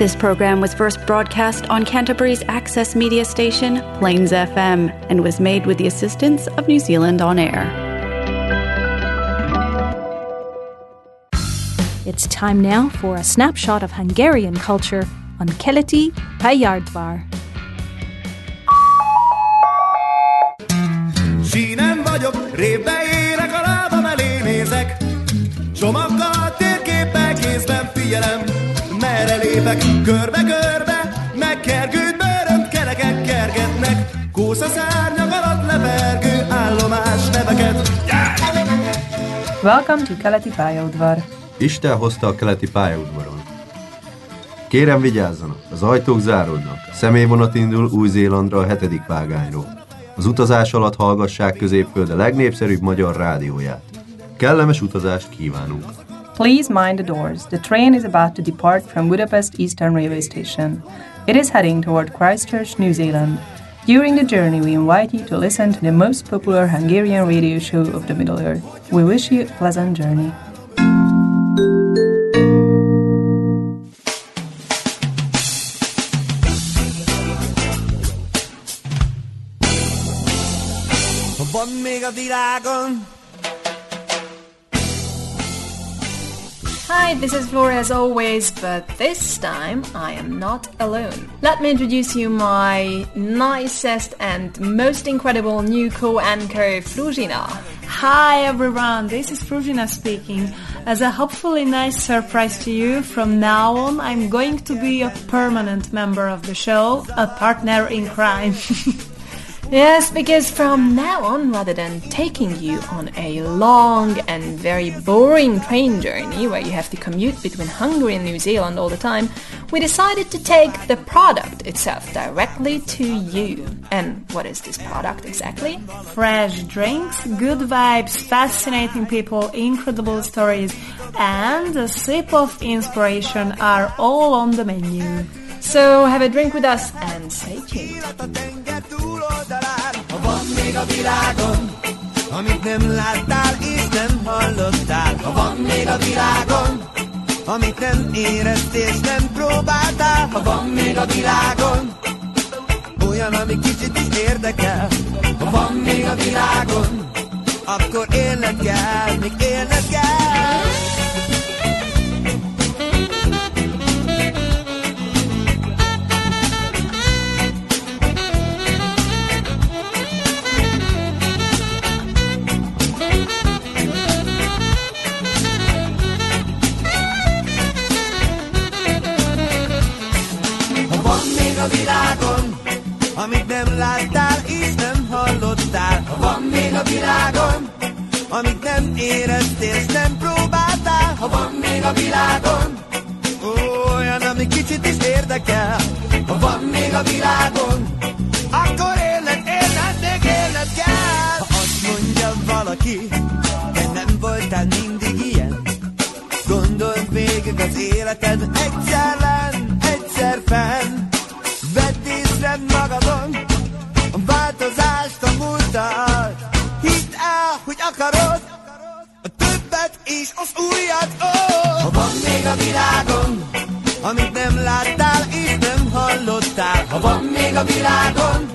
This program was first broadcast on Canterbury's access media station, Plains FM, and was made with the assistance of New Zealand On Air. It's time now for a snapshot of Hungarian culture on Keleti Pajardvar. Sínen vagyok, révbe lépek, körbe-körbe, megkergőd bőrönt kerekek kergetnek. Kósza szárnyak alatt lepergő állomás neveket. Welcome to Keleti pályaudvar. Isten hozta a keleti pályaudvaron. Kérem vigyázzanak, az ajtók záródnak. Személyvonat indul Új-Zélandra a hetedik vágányról. Az utazás alatt hallgassák középföld a legnépszerűbb magyar rádióját. Kellemes utazást kívánunk! Please mind the doors. The train is about to depart from Budapest Eastern Railway Station. It is heading toward Christchurch, New Zealand. During the journey, we invite you to listen to the most popular Hungarian radio show of the Middle Earth. We wish you a pleasant journey. Van még a világon Hi, this is Flora as always, but this time I am not alone. Let me introduce you my nicest and most incredible new co-anchor, Fruzina. Hi everyone, this is Frugina speaking. As a hopefully nice surprise to you, from now on I'm going to be a permanent member of the show, a partner in crime. Yes, because from now on, rather than taking you on a long and very boring train journey where you have to commute between Hungary and New Zealand all the time, we decided to take the product itself directly to you. And what is this product exactly? Fresh drinks, good vibes, fascinating people, incredible stories, and a sip of inspiration are all on the menu. So have a drink with us and stay tuned. Még a világon, amit nem láttál és nem hallottál, ha van még a világon, amit nem éreztél és nem próbáltál, ha van még a világon, olyan, ami kicsit is érdekel, ha van még a világon, akkor élned kell, még élned kell. A világon, amit nem láttál és nem hallottál, ha van még a világon, amit nem éreztél és nem próbáltál, ha van még a világon, olyan, ami kicsit is érdekel, ha van még a világon, világon,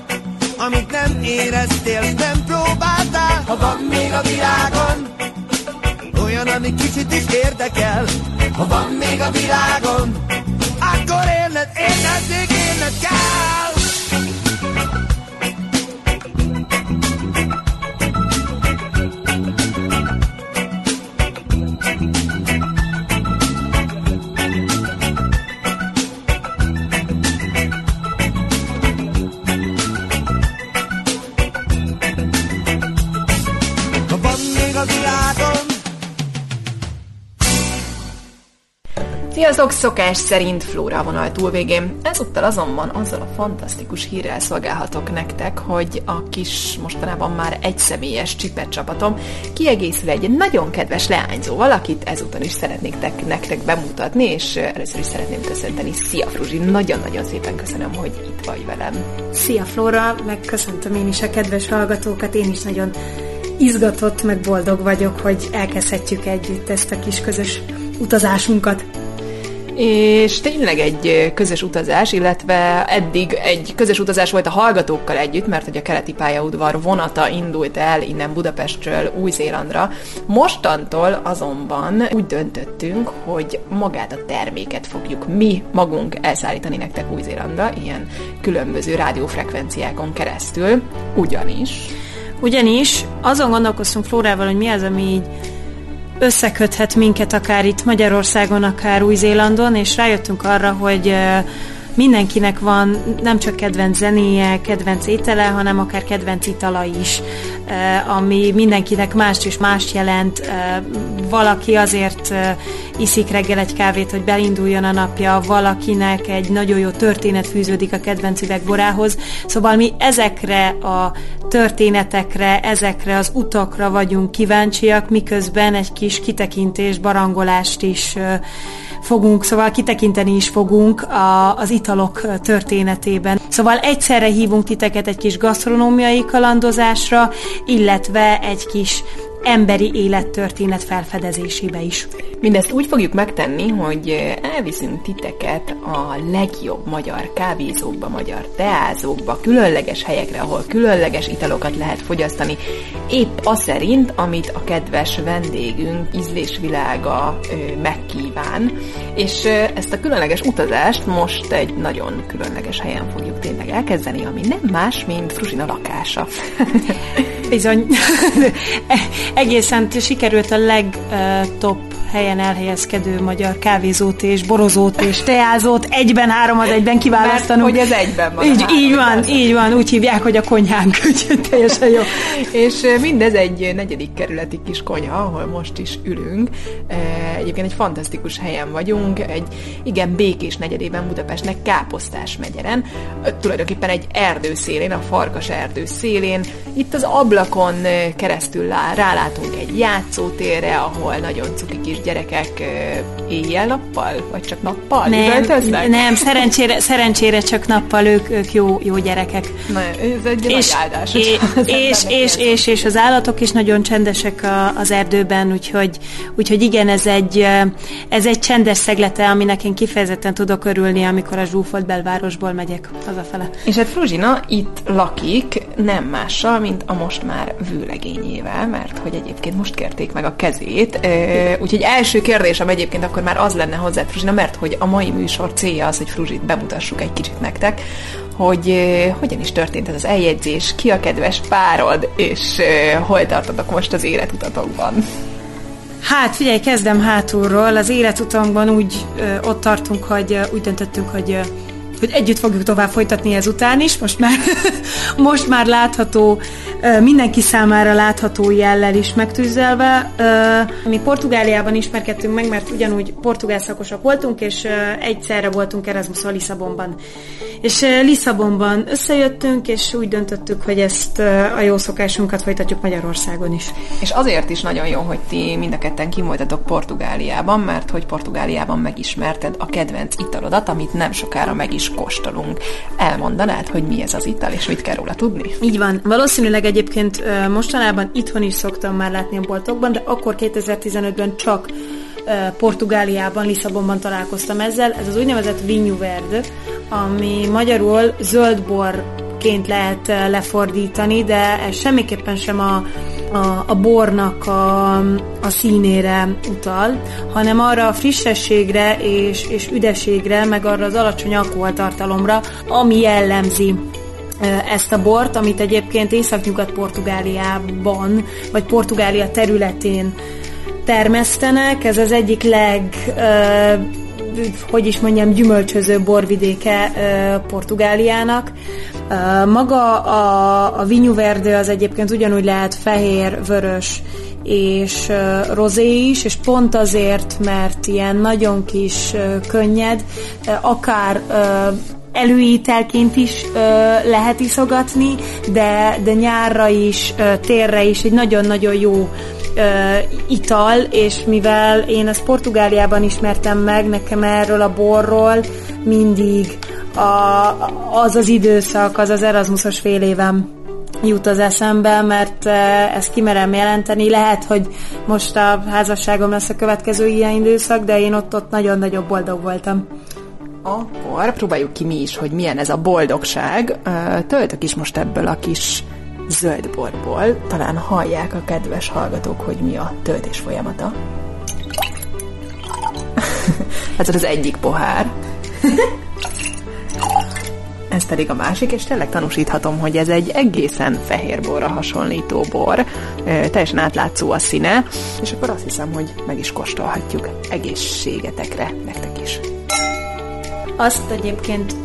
amit nem éreztél nem próbáltál. Ha van még a világon, olyan, ami kicsit is érdekel, ha van még a világon, akkor élned, élned, még élned kell. Sziasztok, szokás szerint Flóra vonal túlvégén. Ezúttal azonban azzal a fantasztikus hírrel szolgálhatok nektek, hogy a kis, mostanában már egyszemélyes csipet csapatom kiegészül egy nagyon kedves leányzóval, akit ezúttal is szeretnék tek- nektek bemutatni, és először is szeretném köszönteni. Szia Fruzsi, nagyon-nagyon szépen köszönöm, hogy itt vagy velem. Szia Flóra, megköszöntöm én is a kedves hallgatókat, én is nagyon izgatott, meg boldog vagyok, hogy elkezdhetjük együtt ezt a kis közös utazásunkat. És tényleg egy közös utazás, illetve eddig egy közös utazás volt a hallgatókkal együtt, mert hogy a keleti pályaudvar vonata indult el innen Budapestről Új-Zélandra. Mostantól azonban úgy döntöttünk, hogy magát a terméket fogjuk mi magunk elszállítani nektek Új-Zélandra, ilyen különböző rádiófrekvenciákon keresztül, ugyanis ugyanis azon gondolkoztunk Flórával, hogy mi az, ami így összeköthet minket akár itt Magyarországon, akár Új-Zélandon, és rájöttünk arra, hogy mindenkinek van nem csak kedvenc zenéje, kedvenc étele, hanem akár kedvenc itala is, ami mindenkinek más és más jelent. Valaki azért iszik reggel egy kávét, hogy belinduljon a napja, valakinek egy nagyon jó történet fűződik a kedvenc üvegborához. Szóval mi ezekre a történetekre, ezekre az utakra vagyunk kíváncsiak, miközben egy kis kitekintés, barangolást is fogunk, szóval kitekinteni is fogunk a, az italok történetében. Szóval egyszerre hívunk titeket egy kis gasztronómiai kalandozásra, illetve egy kis emberi élettörténet felfedezésébe is. Mindezt úgy fogjuk megtenni, hogy elviszünk titeket a legjobb magyar kávézókba, magyar teázókba, különleges helyekre, ahol különleges italokat lehet fogyasztani, épp az szerint, amit a kedves vendégünk ízlésvilága megkíván. És ezt a különleges utazást most egy nagyon különleges helyen fogjuk tényleg elkezdeni, ami nem más, mint Fruzsina lakása. Bizony. Egészen sikerült a legtop helyen elhelyezkedő magyar kávézót és borozót és teázót egyben három az egyben kiválasztanunk. Mert hogy ez egyben van. Így, így van, így van, úgy hívják, hogy a konyhánk, úgyhogy teljesen jó. és mindez egy negyedik kerületi kis konyha, ahol most is ülünk. Egyébként egy fantasztikus helyen vagyunk, egy igen békés negyedében Budapestnek Káposztás megyeren, tulajdonképpen egy erdő szélén, a Farkas erdő szélén. Itt az ablakon keresztül rálátunk egy játszótérre, ahol nagyon cuki kis gyerekek éjjel-nappal, vagy csak nappal nem, nem, szerencsére, szerencsére csak nappal ők, ők jó, jó gyerekek. Na, ez egy és, nagy áldás. És, és, és, és, és az állatok is nagyon csendesek a, az erdőben, úgyhogy, úgyhogy igen, ez egy, ez egy csendes szeglete, aminek én kifejezetten tudok örülni, amikor a zsúfolt belvárosból megyek hazafele. És hát Fruzsina itt lakik, nem mással, mint a most már vőlegényével, mert hogy egyébként most kérték meg a kezét, úgyhogy első kérdésem egyébként akkor már az lenne hozzá, Fruzsina, mert hogy a mai műsor célja az, hogy Fruzsit bemutassuk egy kicsit nektek, hogy uh, hogyan is történt ez az eljegyzés, ki a kedves párod, és uh, hol tartotok most az életutatokban. Hát figyelj, kezdem hátulról. Az életutamban úgy ö, ott tartunk, hogy ö, úgy döntöttünk, hogy ö, hogy együtt fogjuk tovább folytatni ezután is. Most már, most már látható, mindenki számára látható jellel is megtűzelve. Mi Portugáliában ismerkedtünk meg, mert ugyanúgy portugál szakosak voltunk, és egyszerre voltunk Erasmus a Lisszabonban. És Lisszabonban összejöttünk, és úgy döntöttük, hogy ezt a jó szokásunkat folytatjuk Magyarországon is. És azért is nagyon jó, hogy ti mind a ketten kim Portugáliában, mert hogy Portugáliában megismerted a kedvenc italodat, amit nem sokára meg is kóstolunk. Elmondanád, hogy mi ez az ital, és mit kell róla tudni? Így van. Valószínűleg egyébként mostanában itthon is szoktam már látni a boltokban, de akkor 2015-ben csak Portugáliában, Lisszabonban találkoztam ezzel. Ez az úgynevezett Vinho Verde, ami magyarul zöldborként lehet lefordítani, de ez semmiképpen sem a a, a bornak a, a színére utal, hanem arra a frissességre és, és üdeségre, meg arra az alacsony alkoholtartalomra, ami jellemzi ezt a bort, amit egyébként Észak-Nyugat Portugáliában, vagy Portugália területén termesztenek. Ez az egyik leg, hogy is mondjam, gyümölcsöző borvidéke Portugáliának. Maga a, a Verde az egyébként ugyanúgy lehet fehér, vörös és rozé is, és pont azért, mert ilyen nagyon kis könnyed, akár előítelként is lehet iszogatni, de, de nyárra is, ö, térre is egy nagyon-nagyon jó ital, és mivel én ezt Portugáliában ismertem meg, nekem erről a borról mindig a, az az időszak, az az Erasmusos fél évem jut az eszembe, mert ezt kimerem jelenteni. Lehet, hogy most a házasságom lesz a következő ilyen időszak, de én ott, ott nagyon-nagyon boldog voltam. Akkor próbáljuk ki mi is, hogy milyen ez a boldogság. Töltök is most ebből a kis zöld borból. Talán hallják a kedves hallgatók, hogy mi a töltés folyamata. ez az egyik pohár. ez pedig a másik, és tényleg tanúsíthatom, hogy ez egy egészen fehér borra hasonlító bor, teljesen átlátszó a színe, és akkor azt hiszem, hogy meg is kóstolhatjuk egészségetekre nektek is. Azt egyébként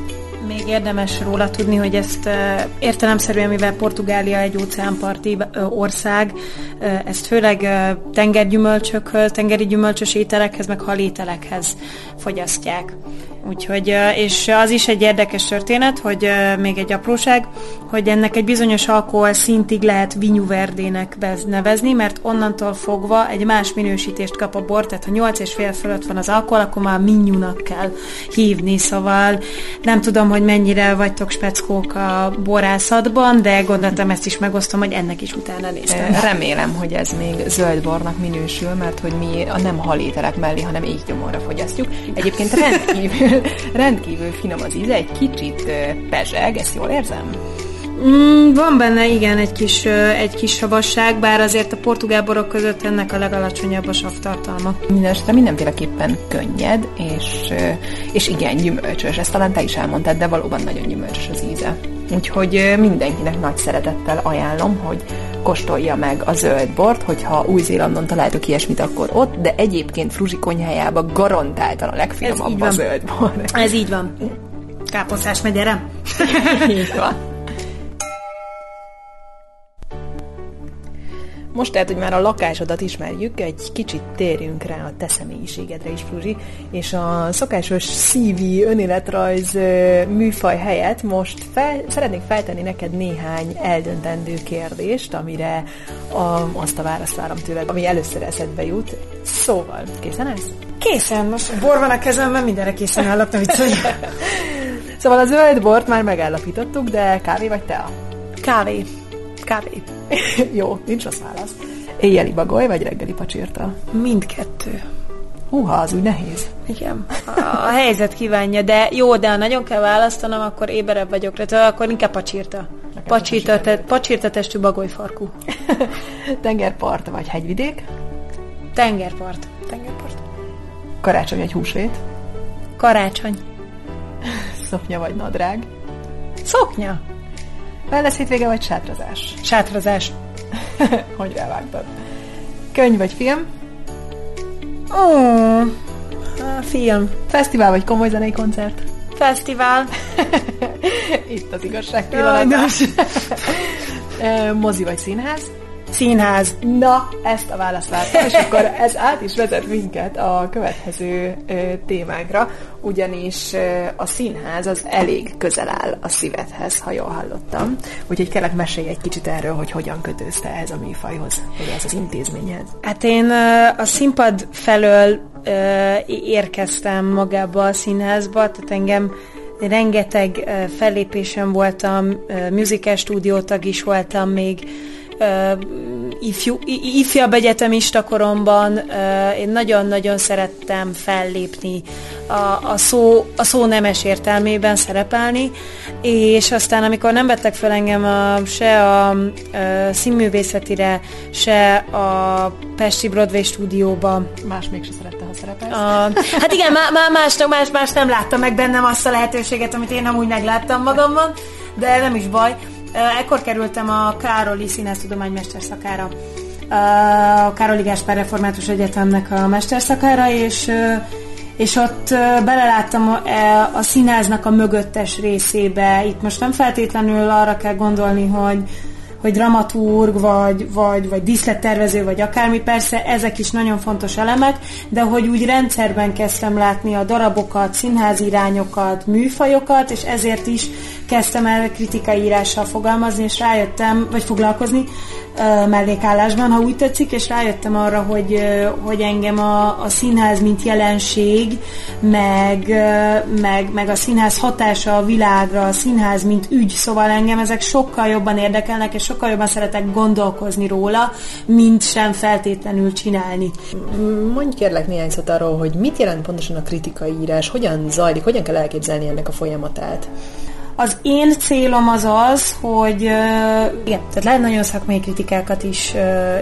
még érdemes róla tudni, hogy ezt értelemszerűen, mivel Portugália egy óceánparti ország, ezt főleg tengergyümölcsökhöz, tengeri gyümölcsös ételekhez, meg halételekhez fogyasztják. Úgyhogy, és az is egy érdekes történet, hogy még egy apróság, hogy ennek egy bizonyos alkohol szintig lehet vinyuverdének nevezni, mert onnantól fogva egy más minősítést kap a bor, tehát ha 8,5 fölött van az alkohol, akkor már minyúnak kell hívni, szóval nem tudom, hogy mennyire vagytok speckók a borászatban, de gondoltam ezt is megosztom, hogy ennek is utána néztem. Remélem, hogy ez még zöld bornak minősül, mert hogy mi a nem halételek mellé, hanem éjgyomorra fogyasztjuk. Egyébként rendkívül rendkívül finom az íze, egy kicsit pezseg, ezt jól érzem? Mm, van benne, igen, egy kis, egy kis savasság, bár azért a portugál borok között ennek a legalacsonyabb a savtartalma. Mindenesetre mindenféleképpen könnyed, és, és igen, gyümölcsös. Ezt talán te is elmondtad, de valóban nagyon gyümölcsös az íze. Úgyhogy mindenkinek nagy szeretettel ajánlom, hogy kóstolja meg a zöld bort, hogyha Új-Zélandon találtok ilyesmit, akkor ott, de egyébként Fruzsi konyhájában garantáltan a legfinomabb a zöld bor. Ez így van. Káposztás megyere. így van. Most tehát, hogy már a lakásodat ismerjük, egy kicsit térjünk rá a te személyiségedre is, Fruzsi, és a szokásos szívi önéletrajz műfaj helyett most fel, szeretnék feltenni neked néhány eldöntendő kérdést, amire a, azt a választ várom tőled, ami először eszedbe jut. Szóval, készen állsz? Készen, most bor van a kezemben, mindenre készen állok, nem Szóval a zöld bort már megállapítottuk, de kávé vagy tea? Kávé. Kávé. Jó, nincs rossz válasz. Éjjeli bagoly, vagy reggeli pacsirta? Mindkettő. Húha, az úgy nehéz. Igen. A helyzet kívánja, de jó, de ha nagyon kell választanom, akkor éberebb vagyok, tehát akkor inkább pacsírta. Pacsírta, te, pacsírta testű bagolyfarkú. Tengerpart vagy hegyvidék? Tengerpart. Tengerpart. Karácsony vagy húsvét? Karácsony. Szoknya vagy nadrág? Szoknya. Wellness hétvége vagy sátrazás? Sátrazás. hogy rávágtad? Könyv vagy film? Ó, oh, film. Fesztivál vagy komoly zenei koncert? Fesztivál. Itt az igazság pillanata. Mozi vagy színház? Színház. Na, ezt a választ vártam, és akkor ez át is vezet minket a következő témánkra, ugyanis a színház az elég közel áll a szívedhez, ha jól hallottam. Úgyhogy kellett mesélj egy kicsit erről, hogy hogyan kötözte ehhez a műfajhoz, vagy ez az intézményhez. Hát én a színpad felől érkeztem magába a színházba, tehát engem rengeteg fellépésem voltam, musical stúdiótag is voltam még, ifjú, ifjabb egyetemista koromban én nagyon-nagyon szerettem fellépni, a, a, szó, a szó nemes értelmében szerepelni, és aztán amikor nem vettek fel engem a, se a, a színművészetire, se a Pesti Broadway stúdióba. Más mégse szerette, ha szerepelsz. A, hát igen, má, má, másnak más, más nem látta meg bennem azt a lehetőséget, amit én amúgy megláttam magamban, de nem is baj. Ekkor kerültem a Károli Színésztudomány mesterszakára, a Károli Gáspár Református Egyetemnek a mesterszakára, és és ott beleláttam e, a színháznak a mögöttes részébe. Itt most nem feltétlenül arra kell gondolni, hogy hogy dramaturg, vagy, vagy, vagy díszlettervező, vagy akármi, persze ezek is nagyon fontos elemek, de hogy úgy rendszerben kezdtem látni a darabokat, színházi irányokat, műfajokat, és ezért is kezdtem el kritikai írással fogalmazni, és rájöttem, vagy foglalkozni mellékállásban, ha úgy tetszik, és rájöttem arra, hogy, hogy engem a, a színház mint jelenség, meg, meg, meg a színház hatása a világra, a színház mint ügy, szóval engem ezek sokkal jobban érdekelnek, és sokkal jobban szeretek gondolkozni róla, mint sem feltétlenül csinálni. Mondj kérlek néhány szót arról, hogy mit jelent pontosan a kritikai írás, hogyan zajlik, hogyan kell elképzelni ennek a folyamatát? Az én célom az az, hogy igen, tehát lehet nagyon szakmai kritikákat is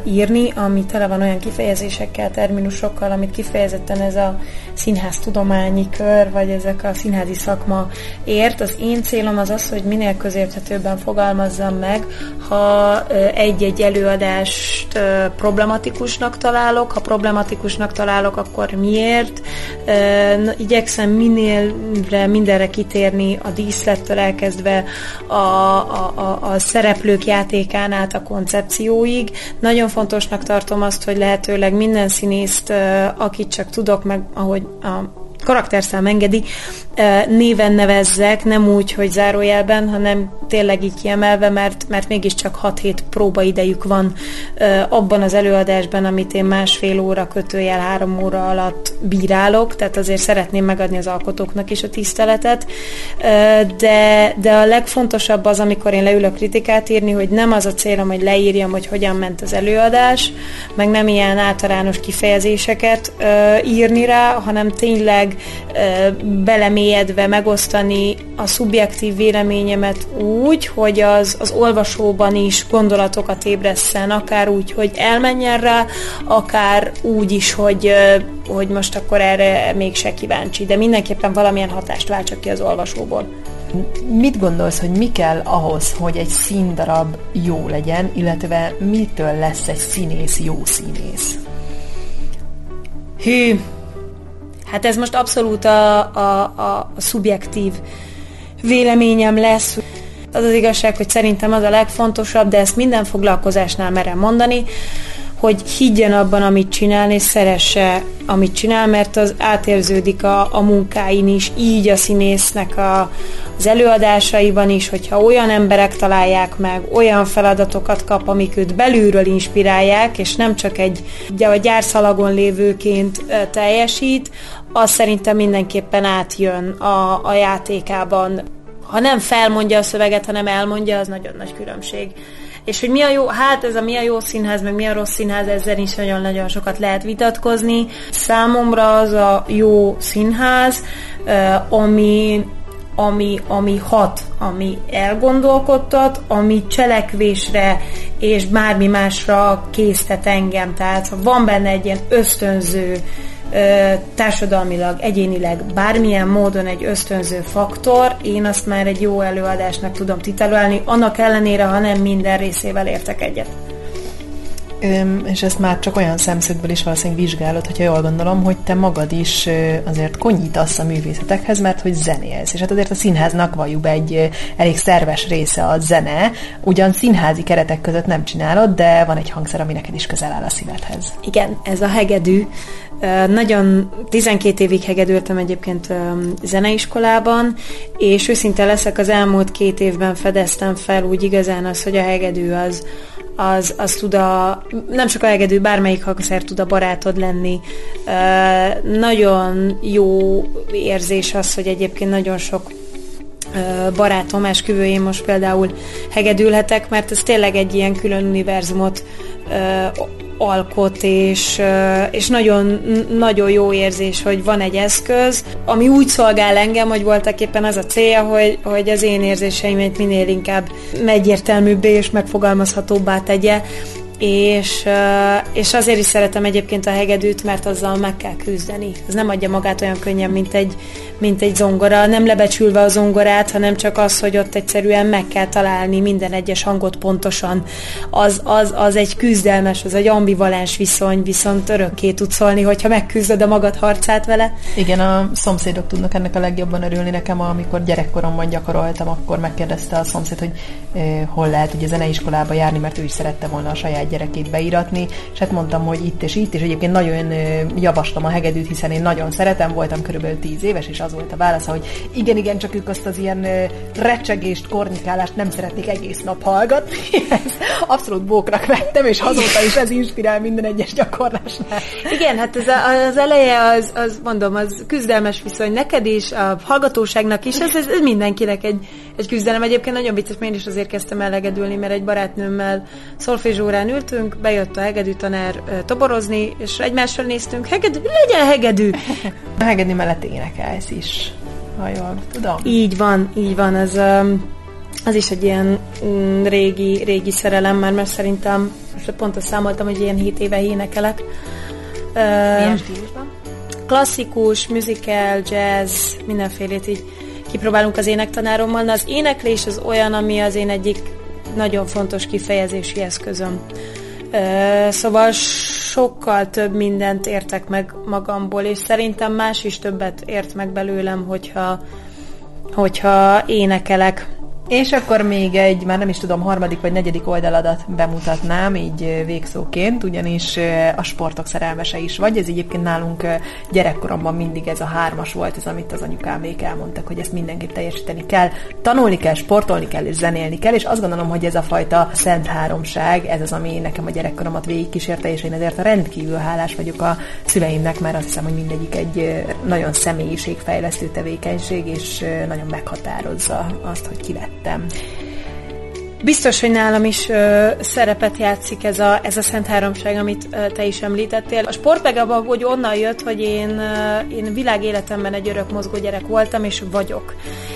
írni, ami tele van olyan kifejezésekkel, terminusokkal, amit kifejezetten ez a színház tudományi kör, vagy ezek a színházi szakma ért. Az én célom az az, hogy minél közérthetőbben fogalmazzam meg, ha egy-egy előadást problematikusnak találok, ha problematikusnak találok, akkor miért. Igyekszem minél mindenre kitérni a díszlettől elkezdve a, a, a, a szereplők játékán át a koncepcióig. Nagyon fontosnak tartom azt, hogy lehetőleg minden színészt, akit csak tudok, meg ahogy a karakterszám engedi, néven nevezzek, nem úgy, hogy zárójelben, hanem tényleg így kiemelve, mert, mert mégiscsak 6-7 próbaidejük van abban az előadásban, amit én másfél óra kötőjel három óra alatt bírálok, tehát azért szeretném megadni az alkotóknak is a tiszteletet, de, de a legfontosabb az, amikor én leülök kritikát írni, hogy nem az a célom, hogy leírjam, hogy hogyan ment az előadás, meg nem ilyen általános kifejezéseket írni rá, hanem tényleg belemélyedve megosztani a szubjektív véleményemet úgy, hogy az, az olvasóban is gondolatokat ébresszen, akár úgy, hogy elmenjen rá, akár úgy is, hogy, hogy most akkor erre mégse kíváncsi, de mindenképpen valamilyen hatást váltsak ki az olvasóból. Mit gondolsz, hogy mi kell ahhoz, hogy egy színdarab jó legyen, illetve mitől lesz egy színész jó színész? Hű, Hát ez most abszolút a, a, a, szubjektív véleményem lesz. Az az igazság, hogy szerintem az a legfontosabb, de ezt minden foglalkozásnál merem mondani, hogy higgyen abban, amit csinál, és szeresse, amit csinál, mert az átérződik a, a munkáin is, így a színésznek a, az előadásaiban is, hogyha olyan emberek találják meg, olyan feladatokat kap, amik őt belülről inspirálják, és nem csak egy ugye, a gyárszalagon lévőként teljesít, az szerintem mindenképpen átjön a, a játékában. Ha nem felmondja a szöveget, hanem elmondja, az nagyon nagy különbség. És hogy mi a jó, hát ez a mi a jó színház, meg mi a rossz színház, ezzel is nagyon-nagyon sokat lehet vitatkozni. Számomra az a jó színház, ami ami, ami hat, ami elgondolkodtat, ami cselekvésre és bármi másra késztet engem. Tehát van benne egy ilyen ösztönző társadalmilag, egyénileg bármilyen módon egy ösztönző faktor, én azt már egy jó előadásnak tudom titulálni, annak ellenére, ha nem minden részével értek egyet. És ezt már csak olyan szemszögből is valószínűleg vizsgálod, hogyha jól gondolom, hogy te magad is azért konyítasz a művészetekhez, mert hogy zenélsz. És hát azért a színháznak valljuk egy elég szerves része a zene. Ugyan színházi keretek között nem csinálod, de van egy hangszer, ami neked is közel áll a szívedhez. Igen, ez a hegedű. Nagyon 12 évig hegedültem egyébként zeneiskolában, és őszinte leszek, az elmúlt két évben fedeztem fel úgy igazán az, hogy a hegedű az, az, az tud a, nem csak a hegedű, bármelyik hangszer tud a barátod lenni. Nagyon jó érzés az, hogy egyébként nagyon sok barátom esküvőjén most például hegedülhetek, mert ez tényleg egy ilyen külön univerzumot alkot, és, és nagyon, nagyon jó érzés, hogy van egy eszköz, ami úgy szolgál engem, hogy voltak éppen az a célja, hogy, hogy az én érzéseimet minél inkább egyértelműbbé és megfogalmazhatóbbá tegye, és, és azért is szeretem egyébként a hegedűt, mert azzal meg kell küzdeni. Ez nem adja magát olyan könnyen, mint egy, mint egy zongora, nem lebecsülve a zongorát, hanem csak az, hogy ott egyszerűen meg kell találni minden egyes hangot pontosan. Az, az, az egy küzdelmes, az egy ambivalens viszony, viszont örökké tud szólni, hogyha megküzdöd a magad harcát vele. Igen, a szomszédok tudnak ennek a legjobban örülni nekem, amikor gyerekkoromban gyakoroltam, akkor megkérdezte a szomszéd, hogy eh, hol lehet ugye zeneiskolába járni, mert ő is szerette volna a saját saját gyerekét beiratni, és hát mondtam, hogy itt és itt, és egyébként nagyon javaslom a hegedűt, hiszen én nagyon szeretem, voltam körülbelül 10 éves, és az volt a válasz, hogy igen, igen, csak ők azt az ilyen recsegést, kornikálást nem szeretnék egész nap hallgatni. Ez abszolút bóknak vettem, és azóta is ez inspirál minden egyes gyakorlásnál. Igen, hát ez az eleje, az, az mondom, az küzdelmes viszony neked is, a hallgatóságnak is, ez, ez, mindenkinek egy, egy küzdelem. Egyébként nagyon vicces, én is azért kezdtem elegedülni, mert egy barátnőmmel szolfézsórán ültünk, bejött a hegedű tanár toborozni, és egymásra néztünk, hegedű, legyen hegedű! A hegedű mellett énekelsz is, ha jól tudom. Így van, így van, ez az is egy ilyen mm, régi, régi szerelem, már mert szerintem, most pont azt számoltam, hogy ilyen 7 éve énekelek. Milyen stílusban? Klasszikus, musical, jazz, mindenfélét így kipróbálunk az énektanárommal. Na, az éneklés az olyan, ami az én egyik nagyon fontos kifejezési eszközöm. Szóval sokkal több mindent értek meg magamból, és szerintem más is többet ért meg belőlem, hogyha, hogyha énekelek. És akkor még egy, már nem is tudom, harmadik vagy negyedik oldaladat bemutatnám, így végszóként, ugyanis a sportok szerelmese is vagy. Ez egyébként nálunk gyerekkoromban mindig ez a hármas volt, ez amit az anyukámék elmondtak, hogy ezt mindenképp teljesíteni kell. Tanulni kell, sportolni kell és zenélni kell, és azt gondolom, hogy ez a fajta szent háromság, ez az, ami nekem a gyerekkoromat végigkísérte, és én ezért rendkívül hálás vagyok a szüleimnek, mert azt hiszem, hogy mindegyik egy nagyon személyiségfejlesztő tevékenység, és nagyon meghatározza azt, hogy ki lett them. Biztos, hogy nálam is ö, szerepet játszik ez a, ez a Szent Háromság, amit ö, te is említettél. A sport abban, hogy onnan jött, hogy én, ö, én világéletemben egy örök mozgó gyerek voltam, és vagyok.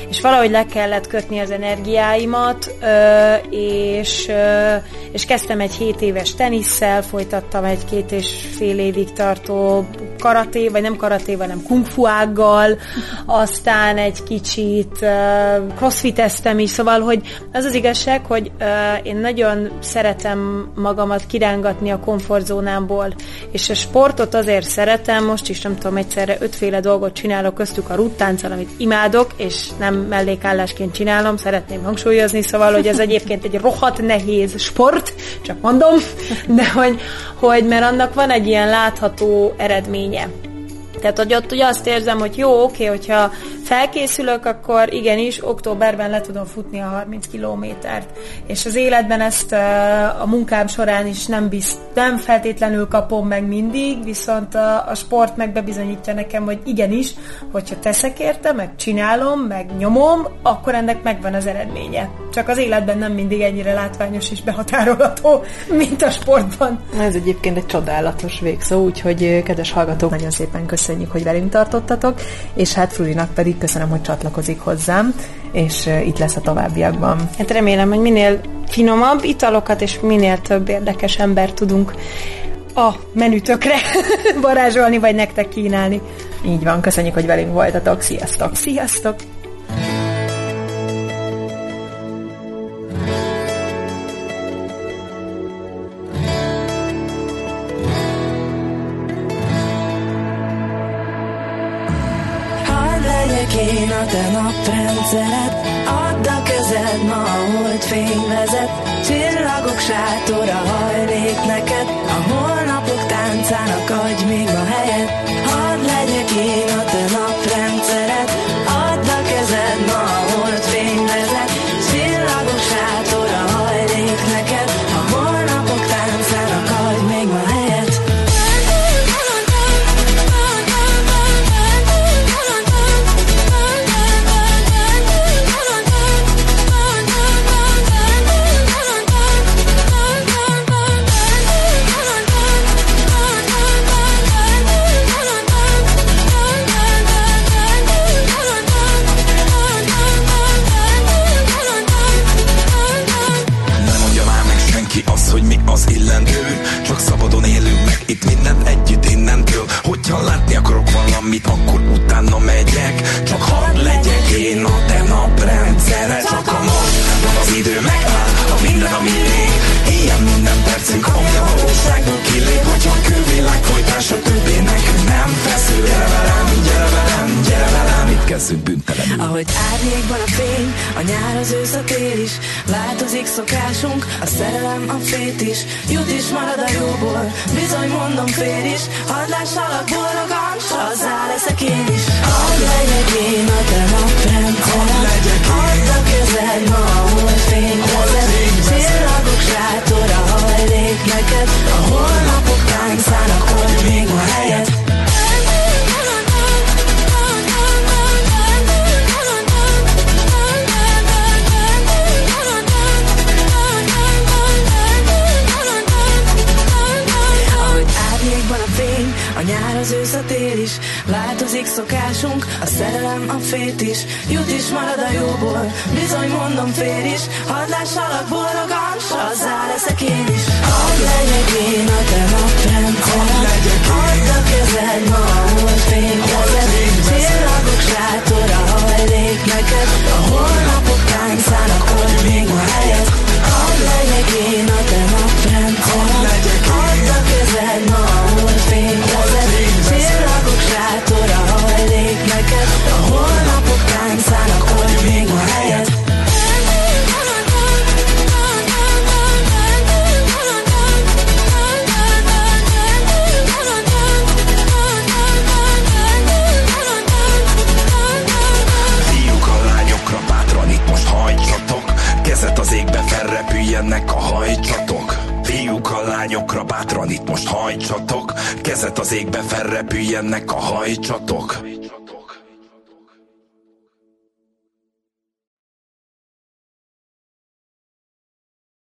És valahogy le kellett kötni az energiáimat, ö, és, ö, és kezdtem egy 7 éves tenisszel, folytattam egy két és fél évig tartó karaté, vagy nem karaté, hanem kung fu ággal, aztán egy kicsit uh, crossfiteztem is, szóval, hogy az az igazság, hogy uh, én nagyon szeretem magamat kirángatni a komfortzónámból, és a sportot azért szeretem, most is nem tudom, egyszerre ötféle dolgot csinálok, köztük a ruttánccal, amit imádok, és nem mellékállásként csinálom, szeretném hangsúlyozni, szóval, hogy ez egyébként egy rohadt nehéz sport, csak mondom, de hogy, hogy mert annak van egy ilyen látható eredménye. Tehát, hogy ott ugye azt érzem, hogy jó, oké, hogyha felkészülök, akkor igenis októberben le tudom futni a 30 kilométert. És az életben ezt a munkám során is nem, bizt, nem feltétlenül kapom meg mindig, viszont a, a sport meg bebizonyítja nekem, hogy igenis, hogyha teszek érte, meg csinálom, meg nyomom, akkor ennek megvan az eredménye. Csak az életben nem mindig ennyire látványos és behatárolható, mint a sportban. Ez egyébként egy csodálatos végszó, úgyhogy kedves hallgatók, nagyon szépen köszönjük, hogy velünk tartottatok, és hát Frulinak pedig köszönöm, hogy csatlakozik hozzám, és itt lesz a továbbiakban. Hát remélem, hogy minél finomabb italokat és minél több érdekes ember tudunk a menütökre varázsolni, vagy nektek kínálni. Így van, köszönjük, hogy velünk voltatok. Sziasztok! Sziasztok! Én a te naprendszered. Add a kezed, ma a holdfény vezet Csillagok sátora hajlék neked. A holnapok táncának adj még ma helyet. Hadd legyek én a skin is all megszokásunk, a szerelem a fét is, jut is marad a jóból, bizony mondom fér is, hadd lássalak boldogan, sazzá leszek én is. Hadd legyek én a te napján, hadd legyek Add a kezed ma a holdfény kezed, csillagoks rátor a hajlék neked, a holnap vezet az égbe, felrepüljenek a hajcsatok.